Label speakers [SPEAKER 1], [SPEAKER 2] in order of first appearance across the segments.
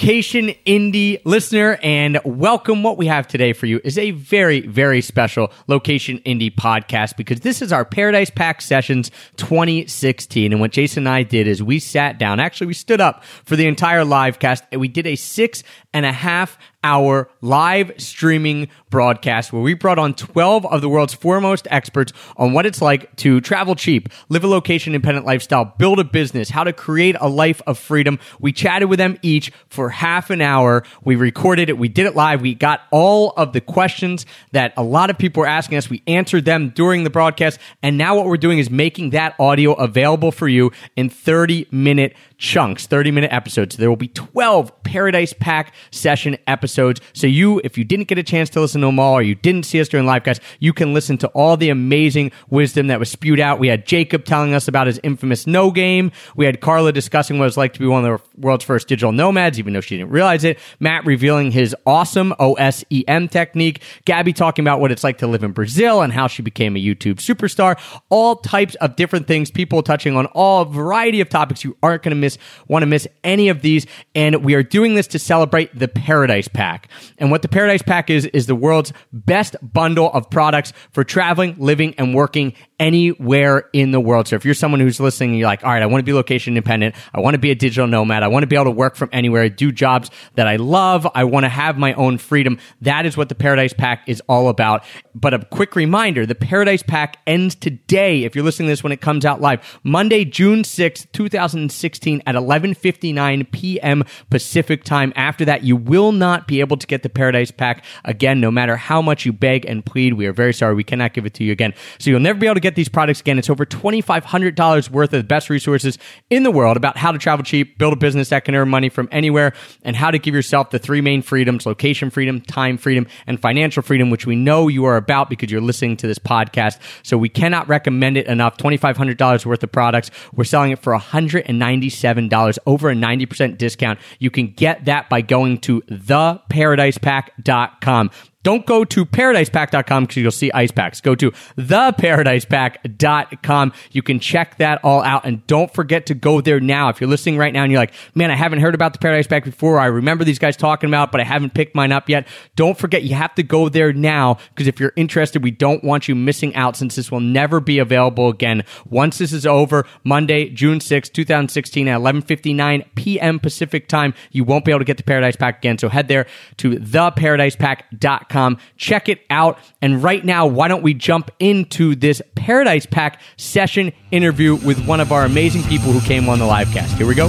[SPEAKER 1] Location indie listener, and welcome. What we have today for you is a very, very special location indie podcast because this is our Paradise Pack Sessions 2016. And what Jason and I did is we sat down, actually, we stood up for the entire live cast and we did a six and a half hour live streaming broadcast where we brought on 12 of the world's foremost experts on what it's like to travel cheap, live a location independent lifestyle, build a business, how to create a life of freedom. We chatted with them each for half an hour. We recorded it. We did it live. We got all of the questions that a lot of people were asking us. We answered them during the broadcast. And now what we're doing is making that audio available for you in 30 minute chunks, 30 minute episodes. There will be 12 Paradise Pack session episodes. So you, if you didn't get a chance to listen to them all or you didn't see us during live cast, you can listen to all the amazing wisdom that was spewed out. We had Jacob telling us about his infamous no game. We had Carla discussing what it's like to be one of the world's first digital nomads, even though she didn't realize it. Matt revealing his awesome OSEM technique. Gabby talking about what it's like to live in Brazil and how she became a YouTube superstar. All types of different things, people touching on all variety of topics you aren't going to miss miss want to miss any of these. And we are doing this to celebrate the Paradise Pack. And what the Paradise Pack is is the world's best bundle of products for traveling, living, and working anywhere in the world. So if you're someone who's listening you're like, all right, I want to be location independent. I want to be a digital nomad. I want to be able to work from anywhere, do jobs that I love. I want to have my own freedom. That is what the Paradise Pack is all about. But a quick reminder, the Paradise Pack ends today. If you're listening to this when it comes out live, Monday, June 6th, 2016 at 11:59 p.m. Pacific time. After that, you will not be able to get the Paradise Pack again no matter how much you beg and plead. We are very sorry we cannot give it to you again. So you'll never be able to get these products again. It's over $2500 worth of the best resources in the world about how to travel cheap, build a business that can earn money from anywhere, and how to give yourself the three main freedoms, location freedom, time freedom, and financial freedom, which we know you are about because you're listening to this podcast. So we cannot recommend it enough. $2500 worth of products. We're selling it for 197 $7, over a 90% discount. You can get that by going to theparadisepack.com. Don't go to paradisepack.com because you'll see ice packs. Go to theparadisepack.com. You can check that all out. And don't forget to go there now. If you're listening right now and you're like, man, I haven't heard about the Paradise Pack before. I remember these guys talking about, but I haven't picked mine up yet. Don't forget, you have to go there now because if you're interested, we don't want you missing out since this will never be available again. Once this is over, Monday, June 6, 2016 at 11:59 p.m. Pacific time, you won't be able to get the Paradise Pack again. So head there to theparadisepack.com Check it out. And right now, why don't we jump into this Paradise Pack session interview with one of our amazing people who came on the live cast. Here we go.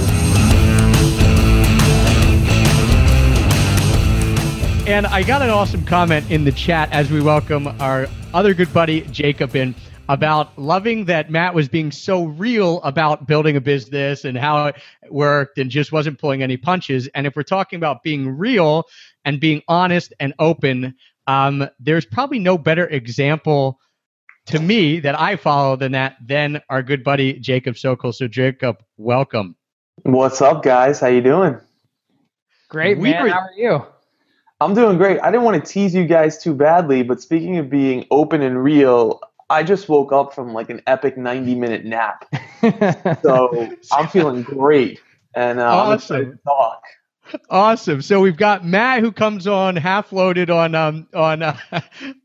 [SPEAKER 1] And I got an awesome comment in the chat as we welcome our other good buddy, Jacob, in about loving that Matt was being so real about building a business and how it worked and just wasn't pulling any punches. And if we're talking about being real and being honest and open, um, there's probably no better example to me that I follow than that than our good buddy Jacob Sokol. So Jacob, welcome.
[SPEAKER 2] What's up, guys? How you doing?
[SPEAKER 3] Great, we man. Were, How are you?
[SPEAKER 2] I'm doing great. I didn't want to tease you guys too badly, but speaking of being open and real, I just woke up from like an epic 90 minute nap. so I'm feeling great. And uh, awesome. I'm excited to talk.
[SPEAKER 1] Awesome. So we've got Matt who comes on half loaded on um on uh,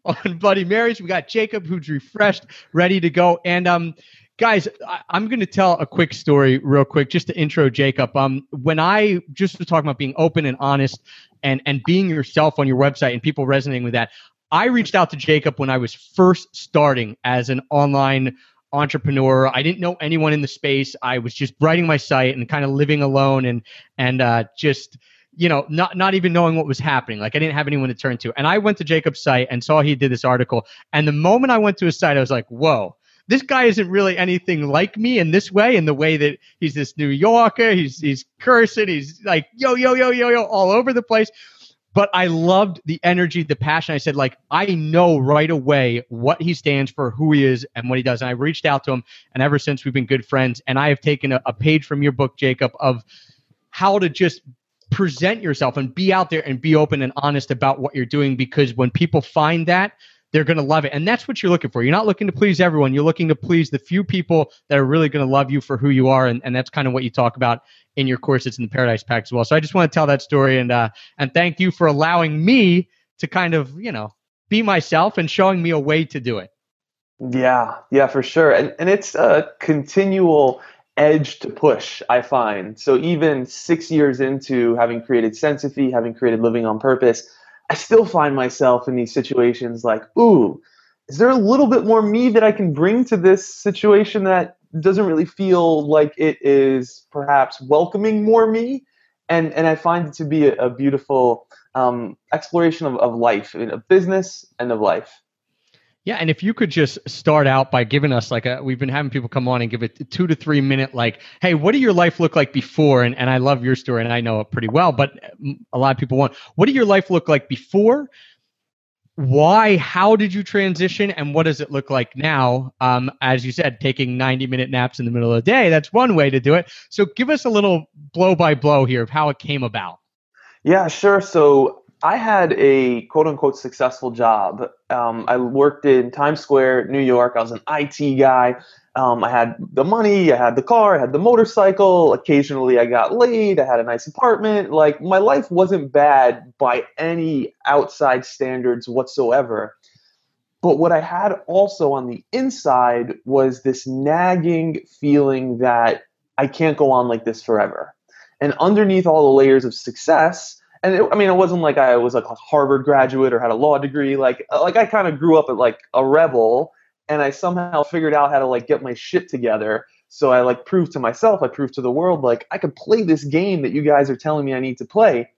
[SPEAKER 1] on Bloody Marys. We got Jacob who's refreshed, ready to go. And um guys, I, am going to tell a quick story real quick just to intro Jacob. Um when I just was talking about being open and honest and and being yourself on your website and people resonating with that, I reached out to Jacob when I was first starting as an online entrepreneur. I didn't know anyone in the space. I was just writing my site and kind of living alone and and uh, just you know not not even knowing what was happening. Like I didn't have anyone to turn to. And I went to Jacob's site and saw he did this article. And the moment I went to his site, I was like, whoa. This guy isn't really anything like me in this way, in the way that he's this New Yorker, he's he's cursing, he's like yo yo yo yo yo all over the place but I loved the energy, the passion. I said, like, I know right away what he stands for, who he is, and what he does. And I reached out to him, and ever since we've been good friends. And I have taken a, a page from your book, Jacob, of how to just present yourself and be out there and be open and honest about what you're doing. Because when people find that, they're going to love it. And that's what you're looking for. You're not looking to please everyone. You're looking to please the few people that are really going to love you for who you are. And, and that's kind of what you talk about in your course. It's in the Paradise Pack as well. So I just want to tell that story and, uh, and thank you for allowing me to kind of, you know, be myself and showing me a way to do it.
[SPEAKER 2] Yeah, yeah, for sure. And, and it's a continual edge to push, I find. So even six years into having created Sensophy, having created Living on Purpose, I still find myself in these situations like, ooh, is there a little bit more me that I can bring to this situation that doesn't really feel like it is perhaps welcoming more me? And and I find it to be a, a beautiful um, exploration of, of life, of business and of life.
[SPEAKER 1] Yeah, and if you could just start out by giving us like a, we've been having people come on and give it two to three minute, like, hey, what did your life look like before? And and I love your story and I know it pretty well, but a lot of people want, what did your life look like before? Why? How did you transition? And what does it look like now? Um, as you said, taking ninety minute naps in the middle of the day. That's one way to do it. So give us a little blow by blow here of how it came about.
[SPEAKER 2] Yeah, sure. So I had a quote unquote successful job. Um, I worked in Times Square, New York. I was an IT guy. Um, I had the money, I had the car, I had the motorcycle. Occasionally, I got laid. I had a nice apartment. Like, my life wasn't bad by any outside standards whatsoever. But what I had also on the inside was this nagging feeling that I can't go on like this forever. And underneath all the layers of success, and it, I mean, it wasn't like I was like a Harvard graduate or had a law degree. Like, uh, like I kind of grew up at like a rebel, and I somehow figured out how to like get my shit together. So I like proved to myself, I proved to the world, like I could play this game that you guys are telling me I need to play.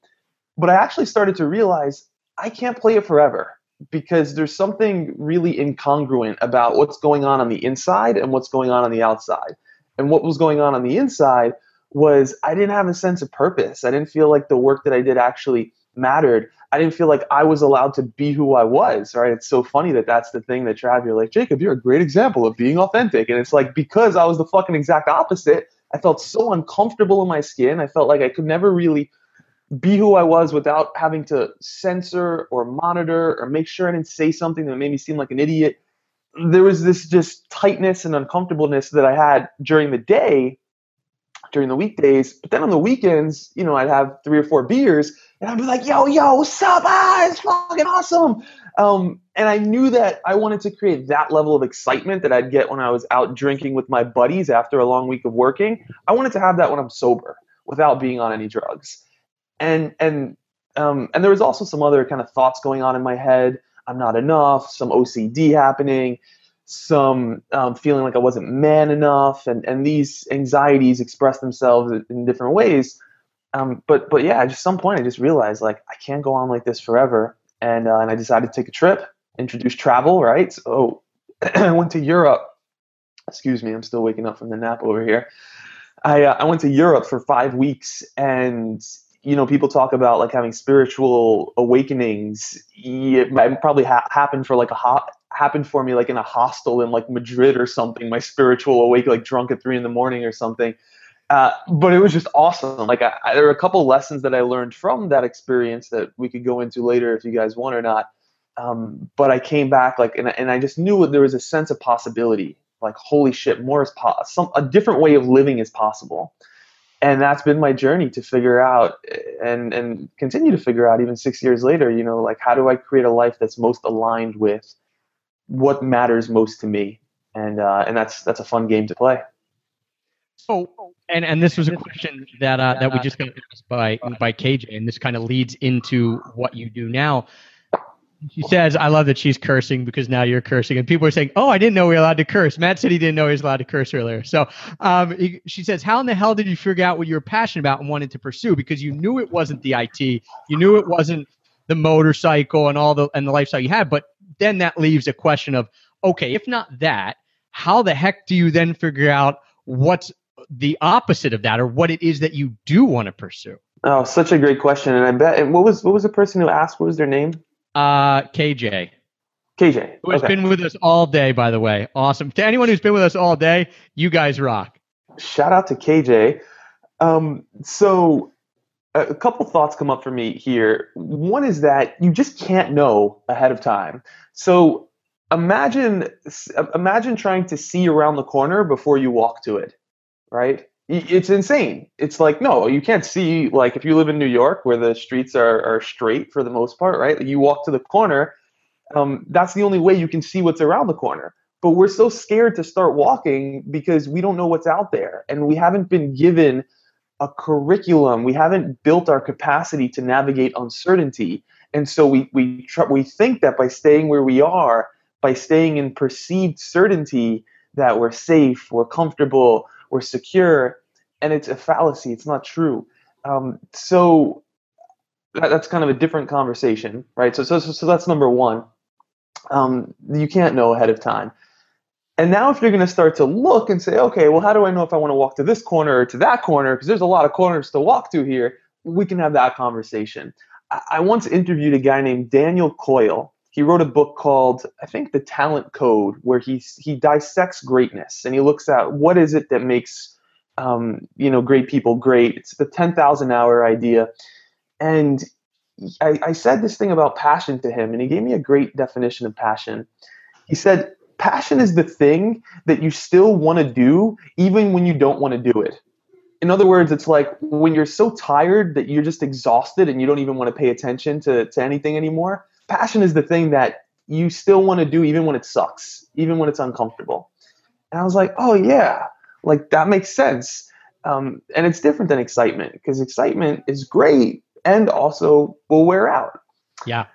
[SPEAKER 2] But I actually started to realize I can't play it forever because there's something really incongruent about what's going on on the inside and what's going on on the outside. And what was going on on the inside was I didn't have a sense of purpose. I didn't feel like the work that I did actually mattered. I didn't feel like I was allowed to be who I was, right? It's so funny that that's the thing that Trav, you're like, Jacob, you're a great example of being authentic. And it's like, because I was the fucking exact opposite, I felt so uncomfortable in my skin. I felt like I could never really be who I was without having to censor or monitor or make sure I didn't say something that made me seem like an idiot. There was this just tightness and uncomfortableness that I had during the day during the weekdays. But then on the weekends, you know, I'd have three or four beers and I'd be like, yo, yo, what's up? Ah, it's fucking awesome. Um, and I knew that I wanted to create that level of excitement that I'd get when I was out drinking with my buddies after a long week of working. I wanted to have that when I'm sober without being on any drugs. And, and, um, and there was also some other kind of thoughts going on in my head. I'm not enough, some OCD happening some um, feeling like I wasn't man enough, and, and these anxieties express themselves in different ways. Um, but but yeah, at some point I just realized like I can't go on like this forever, and uh, and I decided to take a trip, introduce travel. Right, so I went to Europe. Excuse me, I'm still waking up from the nap over here. I uh, I went to Europe for five weeks, and you know people talk about like having spiritual awakenings. It might probably ha- happened for like a hot happened for me like in a hostel in like Madrid or something. My spiritual awake like drunk at three in the morning or something. Uh, but it was just awesome. Like I, I, there were a couple lessons that I learned from that experience that we could go into later if you guys want or not. Um, but I came back like and, and I just knew there was a sense of possibility. Like holy shit, more is possible. a different way of living is possible. And that's been my journey to figure out and and continue to figure out even six years later. You know, like how do I create a life that's most aligned with what matters most to me, and uh, and that's that's a fun game to play.
[SPEAKER 1] So, and and this was a question that uh, that we just got asked by by KJ, and this kind of leads into what you do now. She says, "I love that she's cursing because now you're cursing." And people are saying, "Oh, I didn't know we were allowed to curse." Matt said he didn't know he was allowed to curse earlier. So, um, he, she says, "How in the hell did you figure out what you were passionate about and wanted to pursue? Because you knew it wasn't the IT, you knew it wasn't the motorcycle and all the and the lifestyle you had, but then that leaves a question of okay, if not that, how the heck do you then figure out what's the opposite of that or what it is that you do want to pursue?
[SPEAKER 2] Oh, such a great question. And I bet and what was what was the person who asked? What was their name?
[SPEAKER 1] Uh KJ.
[SPEAKER 2] KJ.
[SPEAKER 1] Who has okay. been with us all day, by the way. Awesome. To anyone who's been with us all day, you guys rock.
[SPEAKER 2] Shout out to KJ. Um, so a couple thoughts come up for me here. One is that you just can't know ahead of time. So imagine imagine trying to see around the corner before you walk to it, right? It's insane. It's like no, you can't see. Like if you live in New York, where the streets are are straight for the most part, right? You walk to the corner, um, that's the only way you can see what's around the corner. But we're so scared to start walking because we don't know what's out there, and we haven't been given a curriculum. We haven't built our capacity to navigate uncertainty, and so we we tr- we think that by staying where we are, by staying in perceived certainty, that we're safe, we're comfortable, we're secure, and it's a fallacy. It's not true. Um, so that, that's kind of a different conversation, right? So so so that's number one. Um, you can't know ahead of time. And now, if you're going to start to look and say, okay, well, how do I know if I want to walk to this corner or to that corner? Because there's a lot of corners to walk to here. We can have that conversation. I, once interviewed a guy named Daniel Coyle. He wrote a book called, I think, The Talent Code, where he he dissects greatness and he looks at what is it that makes um, you know great people great. It's the ten thousand hour idea, and I, I said this thing about passion to him, and he gave me a great definition of passion. He said passion is the thing that you still want to do even when you don't want to do it. In other words, it's like when you're so tired that you're just exhausted and you don't even want to pay attention to, to anything anymore. Passion is the thing that you still want to do even when it sucks, even when it's uncomfortable. And I was like, oh, yeah, like that makes sense. Um, and it's different than excitement because excitement is great and also will wear out.
[SPEAKER 1] Yeah.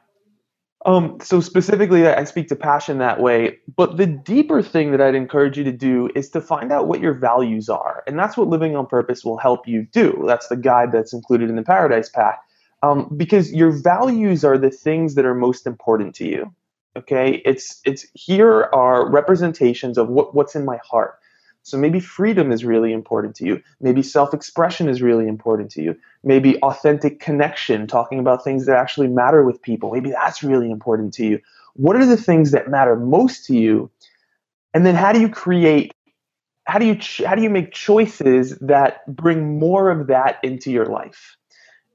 [SPEAKER 2] Um, so specifically, I speak to passion that way. But the deeper thing that I'd encourage you to do is to find out what your values are, and that's what living on purpose will help you do. That's the guide that's included in the Paradise Pack, um, because your values are the things that are most important to you. Okay, it's it's here are representations of what, what's in my heart. So maybe freedom is really important to you. Maybe self expression is really important to you. Maybe authentic connection, talking about things that actually matter with people. Maybe that's really important to you. What are the things that matter most to you? And then how do you create how do you ch- how do you make choices that bring more of that into your life?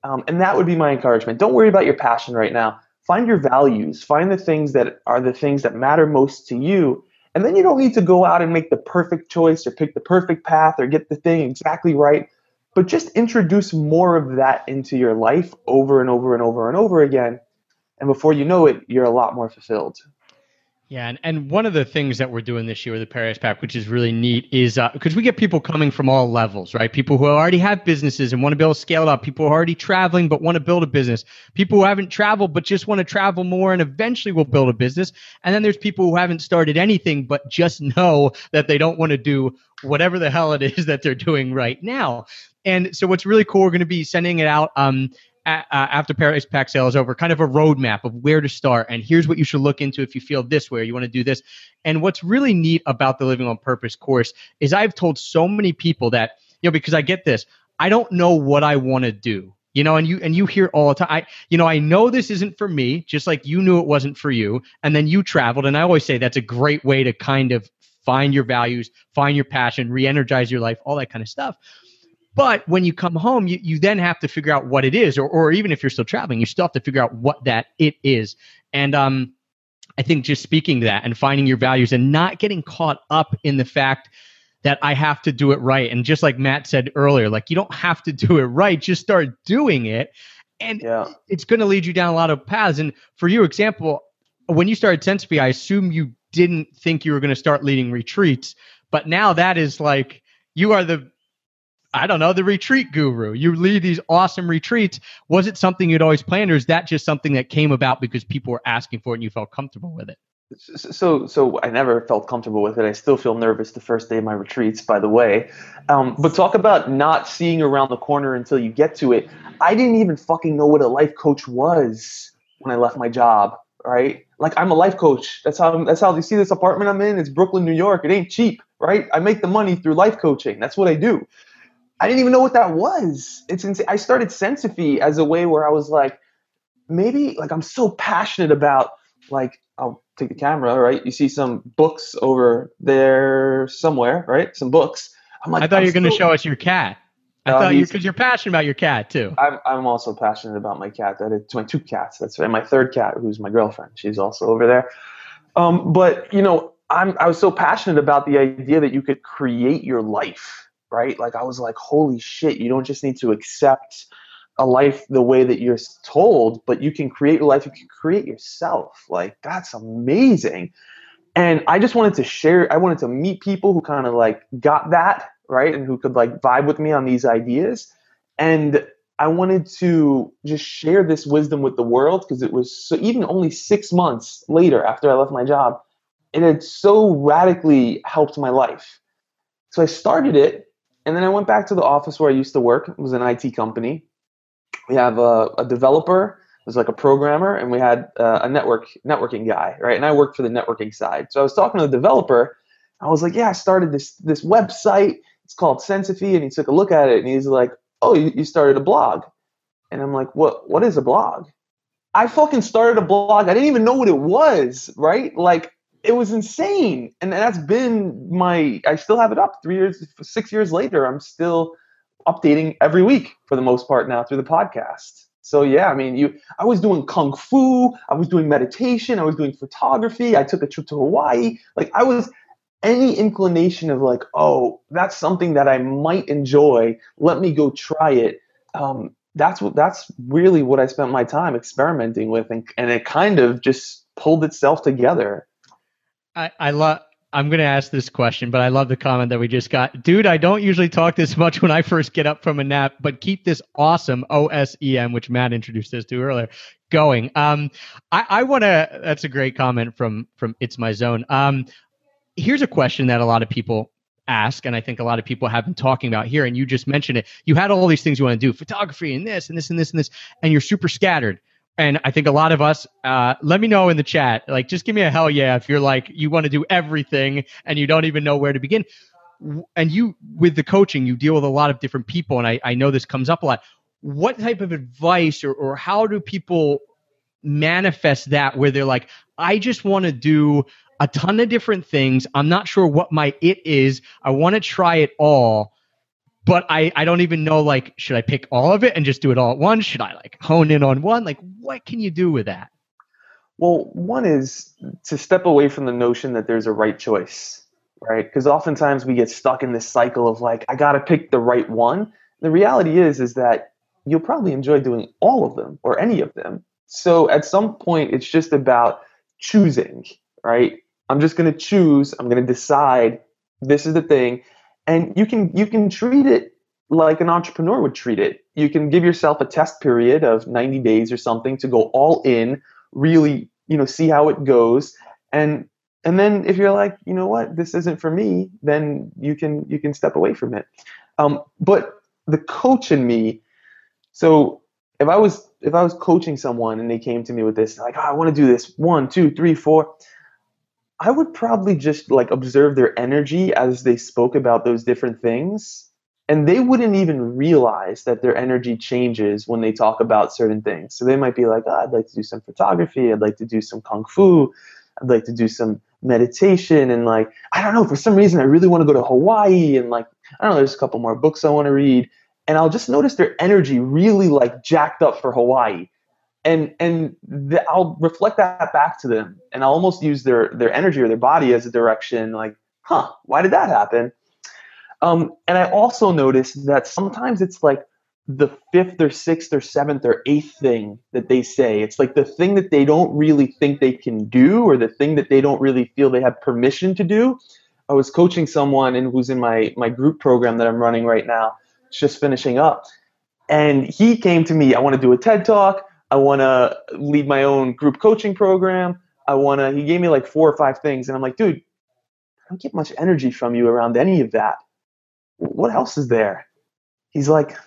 [SPEAKER 2] Um, and that would be my encouragement. Don't worry about your passion right now. Find your values. Find the things that are the things that matter most to you, and then you don't need to go out and make the perfect choice or pick the perfect path or get the thing exactly right. But just introduce more of that into your life over and over and over and over again. And before you know it, you're a lot more fulfilled.
[SPEAKER 1] Yeah, and, and one of the things that we're doing this year with the Paradise Pack, which is really neat, is because uh, we get people coming from all levels, right? People who already have businesses and want to be able to scale it up. People who are already traveling but want to build a business. People who haven't traveled but just want to travel more and eventually will build a business. And then there's people who haven't started anything but just know that they don't want to do whatever the hell it is that they're doing right now. And so what's really cool, we're going to be sending it out um, uh, after Paradise Pack sale is over, kind of a roadmap of where to start. And here's what you should look into if you feel this way you want to do this. And what's really neat about the Living on Purpose course is I've told so many people that, you know, because I get this, I don't know what I want to do. You know, and you and you hear all the time. I, you know, I know this isn't for me, just like you knew it wasn't for you, and then you traveled. And I always say that's a great way to kind of find your values, find your passion, re-energize your life, all that kind of stuff. But when you come home, you, you then have to figure out what it is, or, or even if you're still traveling, you still have to figure out what that it is. And um, I think just speaking to that and finding your values and not getting caught up in the fact that I have to do it right. And just like Matt said earlier, like you don't have to do it right, just start doing it. And yeah. it's going to lead you down a lot of paths. And for your example, when you started Sensophy, I assume you didn't think you were going to start leading retreats, but now that is like you are the I don't know, the retreat guru. You lead these awesome retreats. Was it something you'd always planned, or is that just something that came about because people were asking for it and you felt comfortable with it?
[SPEAKER 2] So, so I never felt comfortable with it. I still feel nervous the first day of my retreats, by the way. Um, but talk about not seeing around the corner until you get to it. I didn't even fucking know what a life coach was when I left my job. Right? Like I'm a life coach. That's how. That's how you see this apartment I'm in. It's Brooklyn, New York. It ain't cheap, right? I make the money through life coaching. That's what I do. I didn't even know what that was. It's insane. I started Sensophy as a way where I was like, maybe like I'm so passionate about like I'll take the camera, right? You see some books over there somewhere, right? Some books.
[SPEAKER 1] I'm like, I thought you were going to show us your cat. I uh, thought you because you're passionate about your cat too.
[SPEAKER 2] I'm I'm also passionate about my cat. That it's my two cats. That's and my third cat, who's my girlfriend. She's also over there. Um, but you know, I'm I was so passionate about the idea that you could create your life, right? Like I was like, holy shit, you don't just need to accept a life the way that you're told, but you can create your life, you can create yourself. Like that's amazing. And I just wanted to share, I wanted to meet people who kind of like got that, right? And who could like vibe with me on these ideas. And I wanted to just share this wisdom with the world because it was so, even only six months later after I left my job, it had so radically helped my life. So I started it, and then I went back to the office where I used to work. It was an IT company. We have a, a developer, was like a programmer, and we had uh, a network networking guy, right? And I worked for the networking side. So I was talking to the developer. I was like, "Yeah, I started this this website. It's called Sensophy," and he took a look at it, and he's like, "Oh, you, you started a blog?" And I'm like, "What? What is a blog?" I fucking started a blog. I didn't even know what it was, right? Like it was insane. And that's been my i still have it up. Three years six years later i'm still updating every week for the most part now through the podcast. So yeah i mean you i was doing kung fu i was doing meditation i was doing photography i took a trip to hawaii. Like i was any inclination of like oh that's something that i might enjoy let me go try it. Um, that's what that's really what i spent my time experimenting with and, and it kind of just pulled itself together
[SPEAKER 1] I, I love. I'm going to ask this question, but I love the comment that we just got. Dude, I don't usually talk this much when I first get up from a nap, but keep this awesome OSEM, which Matt introduced us to earlier, going. Um, I, I want to. That's a great comment from from It's My Zone. Um, here's a question that a lot of people ask, and I think a lot of people have been talking about here, and you just mentioned it. You had all these things you want to do, photography and this and this and this and this, and you're super scattered and I think a lot of us, uh, let me know in the chat. Like, just give me a hell yeah if you're like, you want to do everything and you don't even know where to begin. And you, with the coaching, you deal with a lot of different people. And I, I know this comes up a lot. What type of advice or, or how do people manifest that where they're like, I just want to do a ton of different things. I'm not sure what my it is. I want to try it all but I, I don't even know like should I pick all of it and just do it all at once? Should I like hone in on one? Like what can you do with that?
[SPEAKER 2] Well, one is to step away from the notion that there's a right choice, right? Because oftentimes we get stuck in this cycle of like I got to pick the right one. The reality is is that you'll probably enjoy doing all of them or any of them. So at some point it's just about choosing, right? I'm just going to choose, I'm going to decide this is the thing and you can you can treat it like an entrepreneur would treat it. You can give yourself a test period of 90 days or something to go all in, really, you know, see how it goes. And and then if you're like, you know what, this isn't for me, then you can you can step away from it. Um, but the coach in me, so if I was if I was coaching someone and they came to me with this, like, oh, I want to do this one, two, three, four, I would probably just like observe their energy as they spoke about those different things. And they wouldn't even realize that their energy changes when they talk about certain things. So they might be like, oh, I'd like to do some photography. I'd like to do some kung fu. I'd like to do some meditation. And like, I don't know, for some reason, I really want to go to Hawaii. And like, I don't know, there's a couple more books I want to read. And I'll just notice their energy really like jacked up for Hawaii and and the, I'll reflect that back to them, and I'll almost use their their energy or their body as a direction. Like, huh, why did that happen? Um, and I also notice that sometimes it's like the fifth or sixth or seventh or eighth thing that they say. It's like the thing that they don't really think they can do, or the thing that they don't really feel they have permission to do. I was coaching someone and who's in my my group program that I'm running right now. It's just finishing up, and he came to me. I want to do a TED talk. I want to lead my own group coaching program. I want to, he gave me like four or five things. And I'm like, dude, I don't get much energy from you around any of that. What else is there? He's like,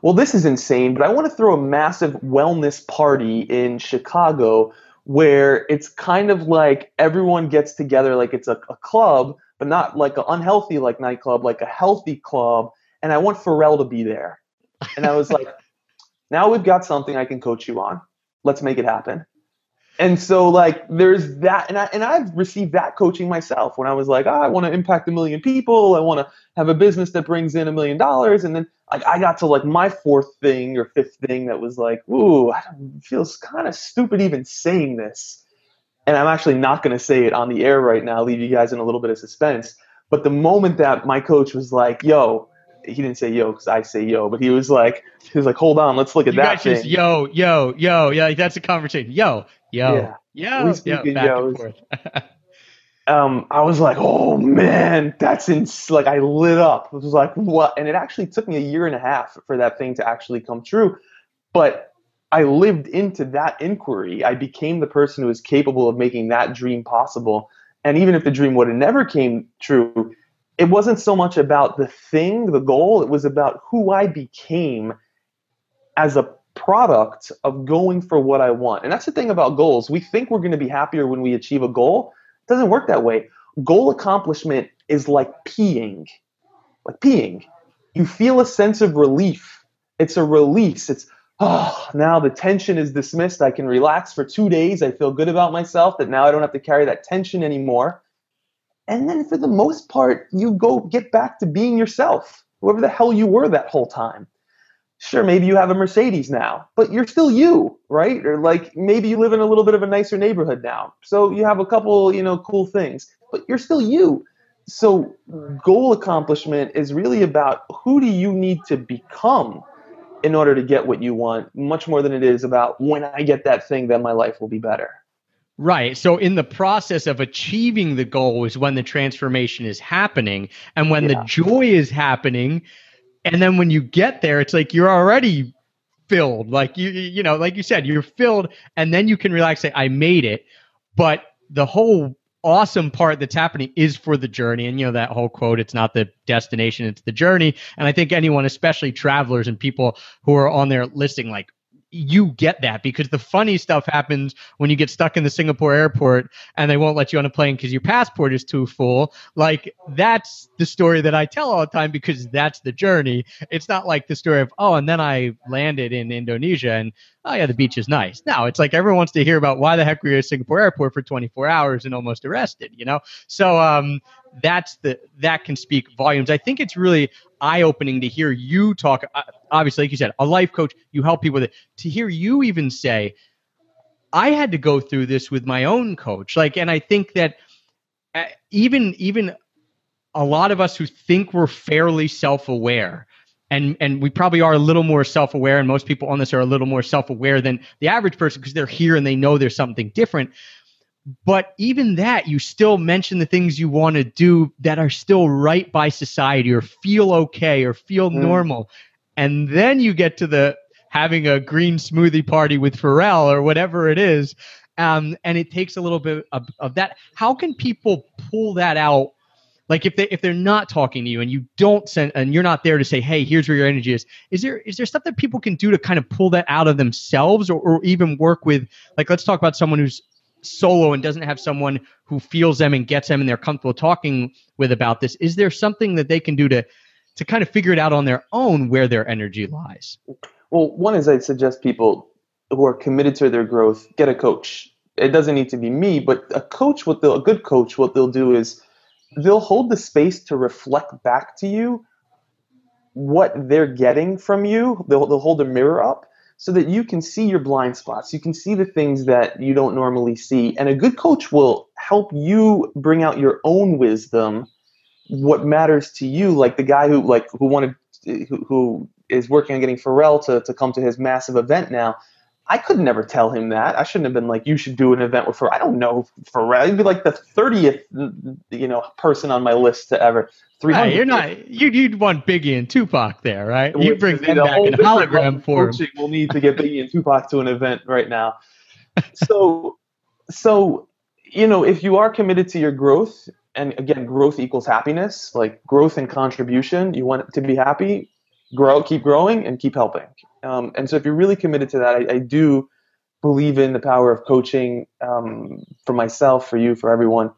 [SPEAKER 2] well, this is insane, but I want to throw a massive wellness party in Chicago where it's kind of like everyone gets together like it's a, a club, but not like an unhealthy like nightclub, like a healthy club. And I want Pharrell to be there. And I was like, now we've got something I can coach you on. Let's make it happen. And so like there's that and I and I've received that coaching myself when I was like, oh, I want to impact a million people, I want to have a business that brings in a million dollars and then like I got to like my fourth thing or fifth thing that was like, ooh, it feels kind of stupid even saying this. and I'm actually not going to say it on the air right now, leave you guys in a little bit of suspense. But the moment that my coach was like, "Yo," he didn't say "yo" because I say "yo," but he was like, he was like, "Hold on, let's look at
[SPEAKER 1] you
[SPEAKER 2] that."
[SPEAKER 1] Guys just yo, yo, yo, yeah, like that's a conversation. Yo, yo,
[SPEAKER 2] yeah.
[SPEAKER 1] yo, yo, back and forth.
[SPEAKER 2] um, I was like, "Oh man, that's ins-. like I lit up." It was like, "What?" And it actually took me a year and a half for that thing to actually come true, but I lived into that inquiry. I became the person who was capable of making that dream possible. And even if the dream would have never came true, it wasn't so much about the thing, the goal, it was about who I became as a product of going for what I want. And that's the thing about goals. We think we're going to be happier when we achieve a goal. It doesn't work that way. Goal accomplishment is like peeing. Like peeing. You feel a sense of relief. It's a release. It's oh, now the tension is dismissed. I can relax for two days. I feel good about myself that now I don't have to carry that tension anymore. And then for the most part, you go get back to being yourself, whoever the hell you were that whole time. Sure, maybe you have a Mercedes now, but you're still you, right? Or like maybe you live in a little bit of a nicer neighborhood now. So you have a couple, you know, cool things, but you're still you. So goal accomplishment is really about who do you need to become in order to get what you want, much more than it is about when I get that thing, then my life will be better.
[SPEAKER 1] Right. So in the process of achieving the goal is when the transformation is happening and when yeah. the joy is happening. And then when you get there, it's like you're already filled. Like you you know, like you said, you're filled and then you can relax say I made it. But the whole awesome part that's happening is for the journey. And you know that whole quote, it's not the destination, it's the journey. And I think anyone, especially travelers and people who are on there listing like you get that because the funny stuff happens when you get stuck in the Singapore airport and they won't let you on a plane because your passport is too full. Like that's the story that I tell all the time because that's the journey. It's not like the story of, oh, and then I landed in Indonesia and oh yeah, the beach is nice. No, it's like everyone wants to hear about why the heck we were you at Singapore airport for 24 hours and almost arrested, you know? So um that's the that can speak volumes. I think it's really eye opening to hear you talk. Uh, obviously, like you said, a life coach, you help people with it. To hear you even say, I had to go through this with my own coach. Like, and I think that uh, even even a lot of us who think we're fairly self aware. And, and we probably are a little more self-aware and most people on this are a little more self-aware than the average person because they're here and they know there's something different but even that you still mention the things you want to do that are still right by society or feel okay or feel mm. normal. And then you get to the having a green smoothie party with Pharrell or whatever it is um, and it takes a little bit of, of that. How can people pull that out? Like if they if they're not talking to you and you don't send and you're not there to say hey here's where your energy is is there is there stuff that people can do to kind of pull that out of themselves or, or even work with like let's talk about someone who's solo and doesn't have someone who feels them and gets them and they're comfortable talking with about this is there something that they can do to to kind of figure it out on their own where their energy lies?
[SPEAKER 2] Well one is i'd suggest people who are committed to their growth get a coach. It doesn't need to be me but a coach what a good coach what they'll do is they'll hold the space to reflect back to you what they're getting from you. They'll, they'll hold a mirror up so that you can see your blind spots. You can see the things that you don't normally see. And a good coach will help you bring out your own wisdom, what matters to you. Like the guy who like who wanted who, who is working on getting Pharrell to, to come to his massive event now. I could never tell him that. I shouldn't have been like, you should do an event with Pharrell. I don't know Pharrell. He'd be like the thirtieth, you know, person on my list to ever.
[SPEAKER 1] Three hundred. you're not. You you'd want Biggie and Tupac there, right? You bring them back in hologram form.
[SPEAKER 2] We'll need to get Biggie and Tupac to an event right now. so, so you know, if you are committed to your growth, and again, growth equals happiness. Like growth and contribution, you want to be happy. Grow, keep growing, and keep helping. Um, and so if you're really committed to that, I, I do believe in the power of coaching um, for myself, for you, for everyone.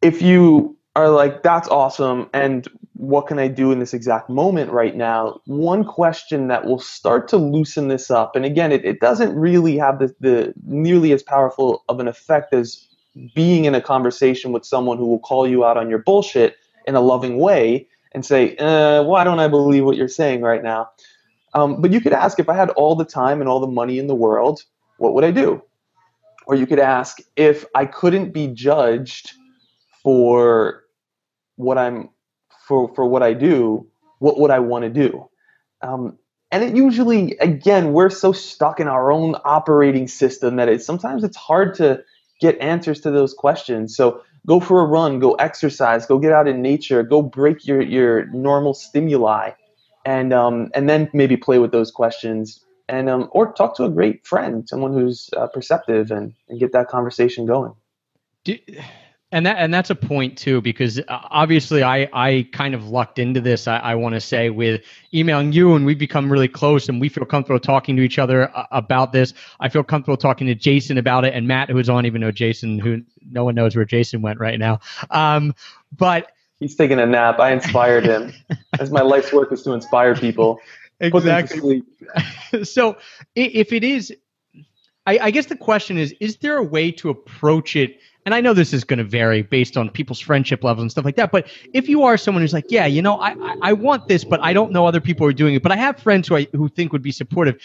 [SPEAKER 2] If you are like, that's awesome, and what can I do in this exact moment right now? One question that will start to loosen this up, and again, it, it doesn't really have the, the nearly as powerful of an effect as being in a conversation with someone who will call you out on your bullshit in a loving way and say, uh, why don't I believe what you're saying right now? Um, but you could ask if I had all the time and all the money in the world, what would I do? Or you could ask if I couldn't be judged for what I'm for for what I do, what would I want to do? Um, and it usually, again, we're so stuck in our own operating system that it sometimes it's hard to get answers to those questions. So go for a run, go exercise, go get out in nature, go break your your normal stimuli, and um, and then maybe play with those questions and um, or talk to a great friend, someone who's uh, perceptive, and, and get that conversation going.
[SPEAKER 1] Do, and that and that's a point too, because uh, obviously I I kind of lucked into this. I, I want to say with emailing you, and we've become really close, and we feel comfortable talking to each other uh, about this. I feel comfortable talking to Jason about it, and Matt, who's on, even though Jason, who no one knows where Jason went right now. Um, but
[SPEAKER 2] he's taking a nap. I inspired him. As my life's work is to inspire people.
[SPEAKER 1] Exactly. so if it is, I, I guess the question is: Is there a way to approach it? And I know this is going to vary based on people's friendship levels and stuff like that. But if you are someone who's like, yeah, you know, I, I, I want this, but I don't know other people are doing it, but I have friends who I who think would be supportive.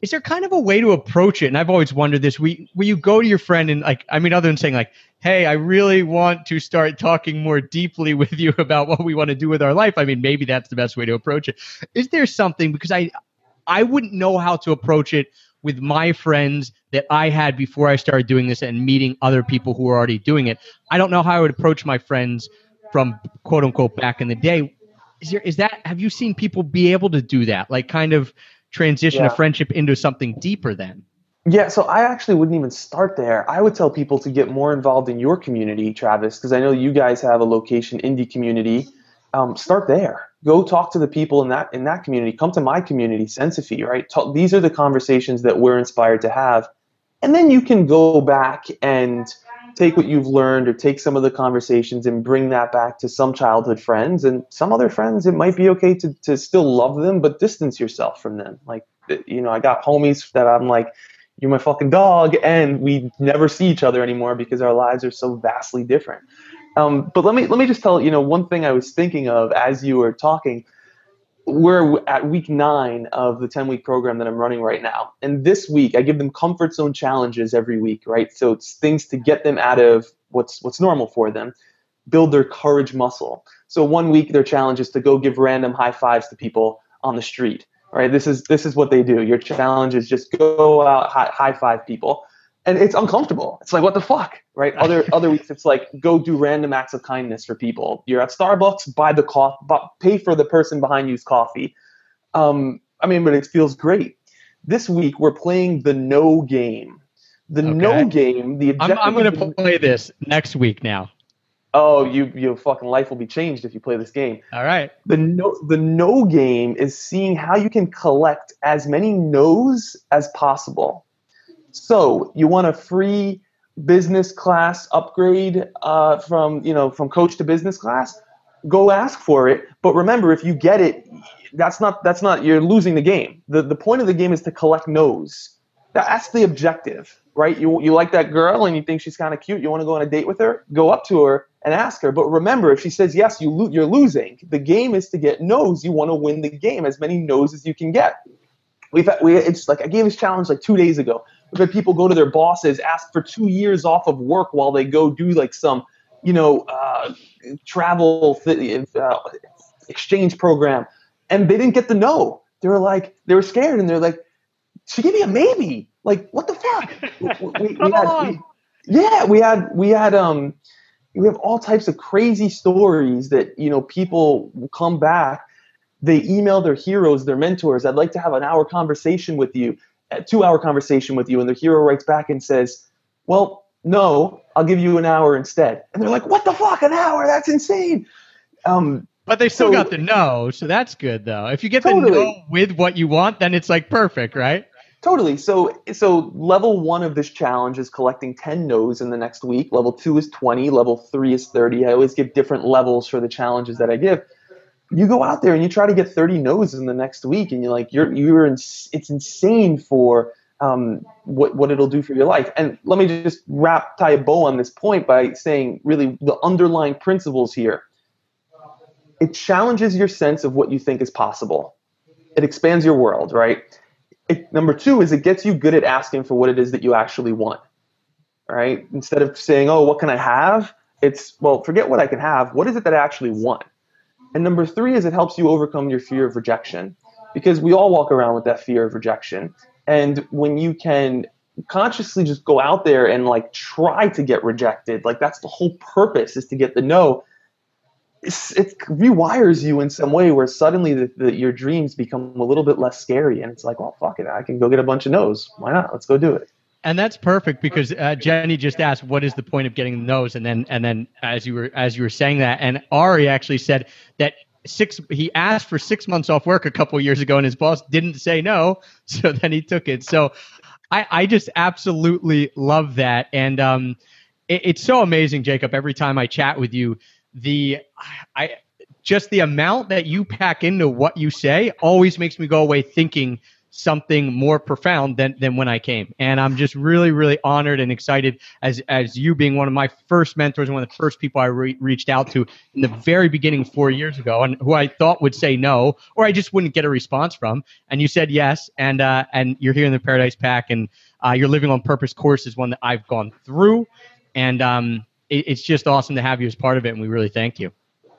[SPEAKER 1] Is there kind of a way to approach it? And I've always wondered this: where, where you go to your friend and like, I mean, other than saying like, "Hey, I really want to start talking more deeply with you about what we want to do with our life." I mean, maybe that's the best way to approach it. Is there something because I, I wouldn't know how to approach it with my friends that I had before I started doing this and meeting other people who are already doing it. I don't know how I would approach my friends from quote unquote back in the day. Is there is that have you seen people be able to do that? Like kind of transition yeah. a friendship into something deeper then?
[SPEAKER 2] Yeah, so I actually wouldn't even start there. I would tell people to get more involved in your community, Travis, because I know you guys have a location indie community. Um, start there go talk to the people in that in that community. Come to my community Sensophy, right? Talk, these are the conversations that we're inspired to have. And then you can go back and take what you've learned or take some of the conversations and bring that back to some childhood friends. And some other friends it might be okay to, to still love them but distance yourself from them. Like you know i got homies that i'm like you're my fucking dog and we never see each other anymore because our lives are so vastly different um, but let me let me just tell you know one thing I was thinking of as you were talking. We're at week nine of the 10 week program that I'm running right now. And this week, I give them comfort zone challenges every week, right? So it's things to get them out of what's what's normal for them, build their courage muscle. So one week, their challenge is to go give random high fives to people on the street. Right? This is this is what they do. Your challenge is just go out high, high five people and it's uncomfortable. It's like what the fuck, right? Other other weeks it's like go do random acts of kindness for people. You're at Starbucks, buy the coffee, but pay for the person behind you's coffee. Um, I mean, but it feels great. This week we're playing the no game. The okay. no game. The
[SPEAKER 1] I'm, I'm going to play this next week now.
[SPEAKER 2] Oh, you your fucking life will be changed if you play this game.
[SPEAKER 1] All right.
[SPEAKER 2] The no the no game is seeing how you can collect as many no's as possible so you want a free business class upgrade uh, from you know from coach to business class? Go ask for it. But remember, if you get it, that's not that's not you're losing the game. The the point of the game is to collect no's. That's the objective, right? You you like that girl and you think she's kind of cute. You want to go on a date with her? Go up to her and ask her. But remember, if she says yes, you lo- you're losing. The game is to get no's. You want to win the game, as many no's as you can get. We've we it's like I gave this challenge like two days ago. We've had people go to their bosses, ask for two years off of work while they go do like some, you know, uh, travel th- uh, exchange program, and they didn't get the no. They were like, they were scared, and they're like, she gave me a maybe. Like, what the fuck? we, we, we had, we, yeah, we had we had um we have all types of crazy stories that you know people come back they email their heroes their mentors i'd like to have an hour conversation with you two hour conversation with you and the hero writes back and says, Well, no, I'll give you an hour instead. And they're like, What the fuck, an hour? That's insane. Um,
[SPEAKER 1] but they still so, got the no, so that's good though. If you get totally. the no with what you want, then it's like perfect, right?
[SPEAKER 2] Totally. So so level one of this challenge is collecting 10 no's in the next week. Level two is 20. Level three is 30. I always give different levels for the challenges that I give you go out there and you try to get 30 no's in the next week and you're like you're you're in, it's insane for um, what what it'll do for your life and let me just wrap tie a bow on this point by saying really the underlying principles here it challenges your sense of what you think is possible it expands your world right it, number two is it gets you good at asking for what it is that you actually want right? Instead of saying, oh, what can I have? It's, well, forget what I can have. What is it that I actually want? And number three is it helps you overcome your fear of rejection because we all walk around with that fear of rejection. And when you can consciously just go out there and like try to get rejected, like that's the whole purpose is to get the no. It's, it rewires you in some way where suddenly the, the, your dreams become a little bit less scary and it's like well fuck it i can go get a bunch of no's why not let's go do it
[SPEAKER 1] and that's perfect because uh, Jenny just asked, "What is the point of getting the no's?" And then, and then, as you were as you were saying that, and Ari actually said that six. He asked for six months off work a couple years ago, and his boss didn't say no, so then he took it. So, I I just absolutely love that, and um, it, it's so amazing, Jacob. Every time I chat with you, the I just the amount that you pack into what you say always makes me go away thinking something more profound than than when I came. And I'm just really really honored and excited as as you being one of my first mentors and one of the first people I re- reached out to in the very beginning 4 years ago and who I thought would say no or I just wouldn't get a response from and you said yes and uh and you're here in the Paradise Pack and uh, your living on purpose course is one that I've gone through and um it, it's just awesome to have you as part of it and we really thank you.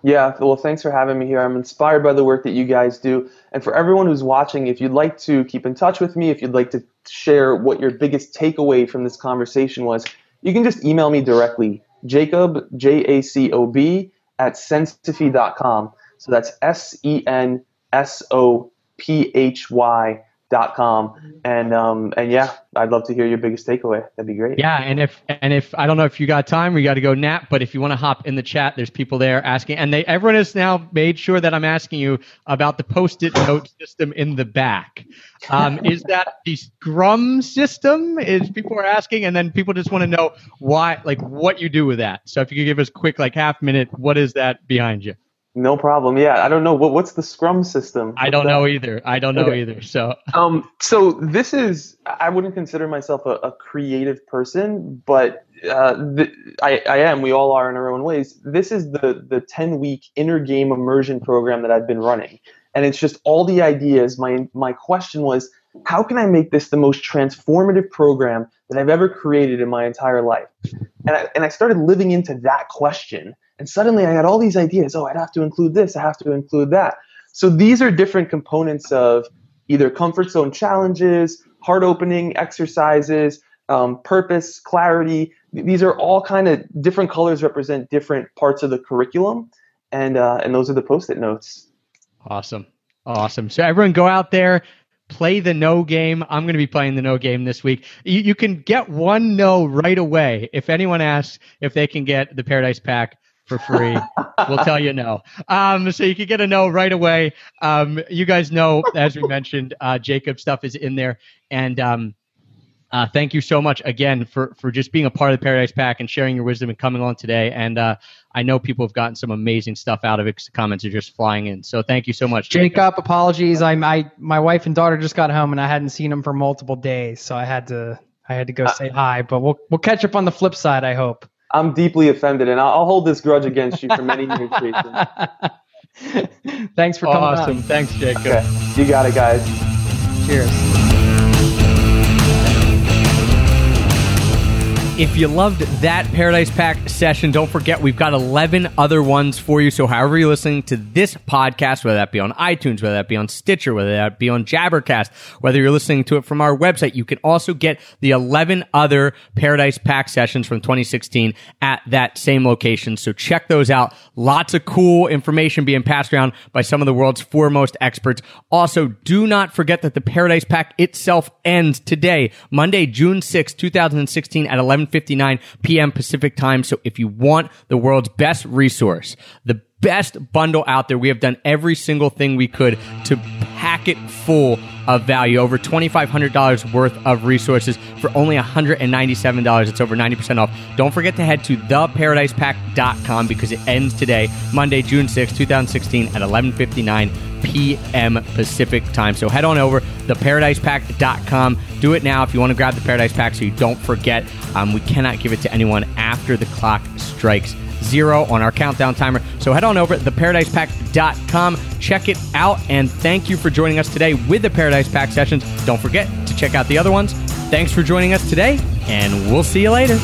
[SPEAKER 2] Yeah, well, thanks for having me here. I'm inspired by the work that you guys do. And for everyone who's watching, if you'd like to keep in touch with me, if you'd like to share what your biggest takeaway from this conversation was, you can just email me directly, Jacob, J A C O B, at sensophy.com. So that's S E N S O P H Y dot com. And um and yeah i'd love to hear your biggest takeaway. That'd be great.
[SPEAKER 1] Yeah and if and if i don't know if you got time or you got to go nap but if you want to hop in the chat there's people there asking and they everyone has now made sure that i'm asking you about the post-it note system in the back. Um, is that the scrum system is people are asking and then people just want to know why like what you do with that. So if you could give us quick like half minute what is that behind you
[SPEAKER 2] no problem. Yeah, I don't know what what's the Scrum system. What's
[SPEAKER 1] I don't that? know either. I don't know okay. either. So,
[SPEAKER 2] um, so this is I wouldn't consider myself a, a creative person, but uh, I, I am. We all are in our own ways. This is the the ten week inner game immersion program that I've been running, and it's just all the ideas. My my question was, how can I make this the most transformative program that I've ever created in my entire life? And I, and I started living into that question and suddenly I had all these ideas. Oh, I'd have to include this, I have to include that. So these are different components of either comfort zone challenges, heart opening exercises, um, purpose, clarity. These are all kind of different colors represent different parts of the curriculum, and uh, and those are the post-it notes.
[SPEAKER 1] Awesome, awesome. So everyone, go out there, play the no game. I'm going to be playing the no game this week. You, you can get one no right away if anyone asks if they can get the Paradise Pack for free. we'll tell you no. Um, so you can get a no right away. Um, you guys know, as we mentioned, uh, Jacob stuff is in there. And um, uh, thank you so much again for, for just being a part of the Paradise Pack and sharing your wisdom and coming on today. And uh, I know people have gotten some amazing stuff out of it because the comments are just flying in. So thank you so much,
[SPEAKER 3] Jacob. Jacob apologies. I, I my wife and daughter just got home and I hadn't seen them for multiple days, so I had to I had to go uh, say hi. But we'll we'll catch up on the flip side. I hope.
[SPEAKER 2] I'm deeply offended, and I'll, I'll hold this grudge against you for many years, Jason.
[SPEAKER 3] Thanks for coming.
[SPEAKER 1] Oh, awesome. On. Thanks, Jacob. Okay.
[SPEAKER 2] You got it, guys.
[SPEAKER 3] Cheers.
[SPEAKER 1] If you loved that Paradise Pack session, don't forget we've got 11 other ones for you. So, however you're listening to this podcast, whether that be on iTunes, whether that be on Stitcher, whether that be on Jabbercast, whether you're listening to it from our website, you can also get the 11 other Paradise Pack sessions from 2016 at that same location. So, check those out. Lots of cool information being passed around by some of the world's foremost experts. Also, do not forget that the Paradise Pack itself ends today, Monday, June 6, 2016 at 11 7:59 p.m. Pacific time. So if you want the world's best resource, the best bundle out there, we have done every single thing we could to pack it full of value. Over $2,500 worth of resources for only $197. It's over 90% off. Don't forget to head to theparadisepack.com because it ends today, Monday, June 6, 2016 at 1159 p.m. Pacific time. So head on over theparadisepack.com. Do it now if you want to grab the Paradise Pack so you don't forget. Um, we cannot give it to anyone after the clock strikes zero on our countdown timer. So head on over to theparadisepack.com, check it out, and thank you for joining us today with the Paradise Pack sessions. Don't forget to check out the other ones. Thanks for joining us today, and we'll see you later.